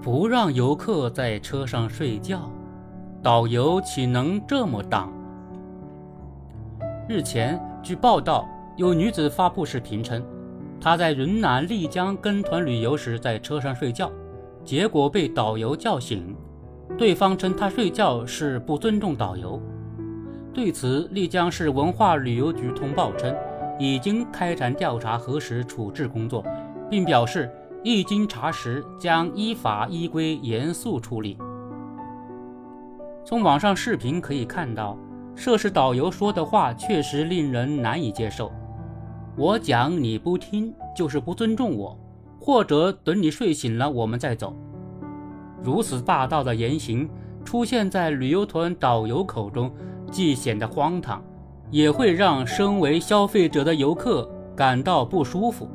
不让游客在车上睡觉，导游岂能这么当？日前，据报道，有女子发布视频称，她在云南丽江跟团旅游时在车上睡觉，结果被导游叫醒。对方称她睡觉是不尊重导游。对此，丽江市文化旅游局通报称，已经开展调查核实处置工作，并表示。一经查实，将依法依规严肃处理。从网上视频可以看到，涉事导游说的话确实令人难以接受。我讲你不听，就是不尊重我，或者等你睡醒了我们再走。如此霸道的言行出现在旅游团导游口中，既显得荒唐，也会让身为消费者的游客感到不舒服。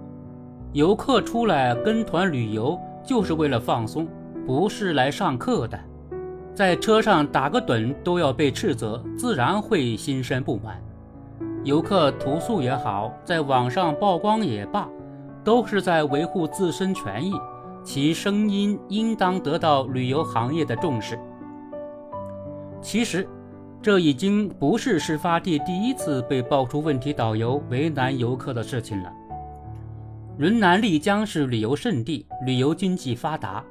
游客出来跟团旅游就是为了放松，不是来上课的。在车上打个盹都要被斥责，自然会心生不满。游客投诉也好，在网上曝光也罢，都是在维护自身权益，其声音应当得到旅游行业的重视。其实，这已经不是事发地第一次被爆出问题导游为难游客的事情了。云南丽江是旅游胜地，旅游经济发达，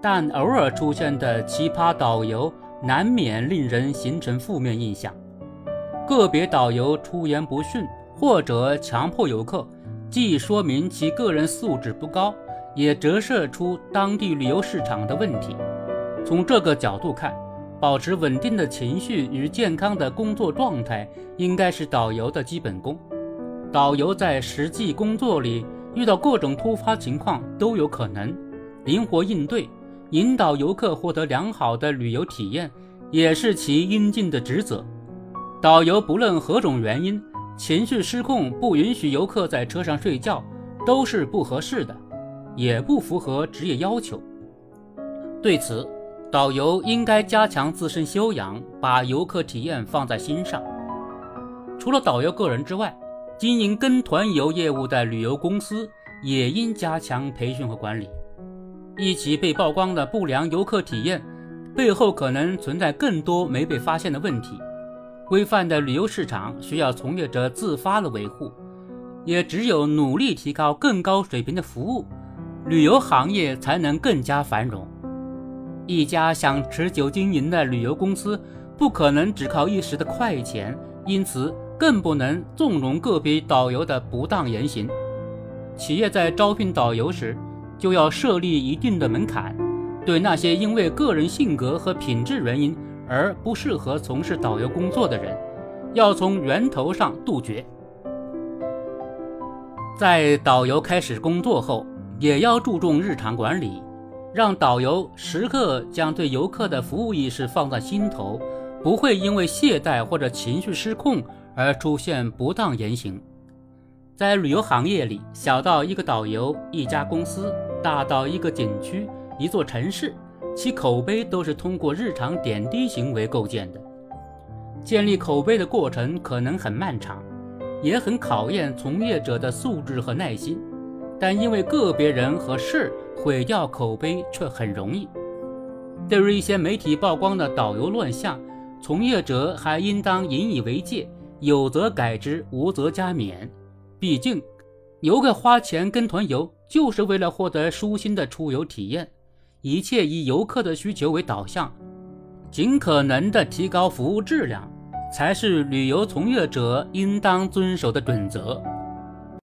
但偶尔出现的奇葩导游难免令人形成负面印象。个别导游出言不逊或者强迫游客，既说明其个人素质不高，也折射出当地旅游市场的问题。从这个角度看，保持稳定的情绪与健康的工作状态，应该是导游的基本功。导游在实际工作里。遇到各种突发情况都有可能灵活应对，引导游客获得良好的旅游体验，也是其应尽的职责。导游不论何种原因，情绪失控不允许游客在车上睡觉，都是不合适的，也不符合职业要求。对此，导游应该加强自身修养，把游客体验放在心上。除了导游个人之外，经营跟团游业务的旅游公司也应加强培训和管理。一起被曝光的不良游客体验背后，可能存在更多没被发现的问题。规范的旅游市场需要从业者自发的维护，也只有努力提高更高水平的服务，旅游行业才能更加繁荣。一家想持久经营的旅游公司，不可能只靠一时的快钱，因此。更不能纵容个别导游的不当言行。企业在招聘导游时，就要设立一定的门槛，对那些因为个人性格和品质原因而不适合从事导游工作的人，要从源头上杜绝。在导游开始工作后，也要注重日常管理，让导游时刻将对游客的服务意识放在心头，不会因为懈怠或者情绪失控。而出现不当言行，在旅游行业里，小到一个导游、一家公司，大到一个景区、一座城市，其口碑都是通过日常点滴行为构建的。建立口碑的过程可能很漫长，也很考验从业者的素质和耐心，但因为个别人和事毁掉口碑却很容易。对于一些媒体曝光的导游乱象，从业者还应当引以为戒。有则改之，无则加勉。毕竟，游客花钱跟团游，就是为了获得舒心的出游体验。一切以游客的需求为导向，尽可能的提高服务质量，才是旅游从业者应当遵守的准则。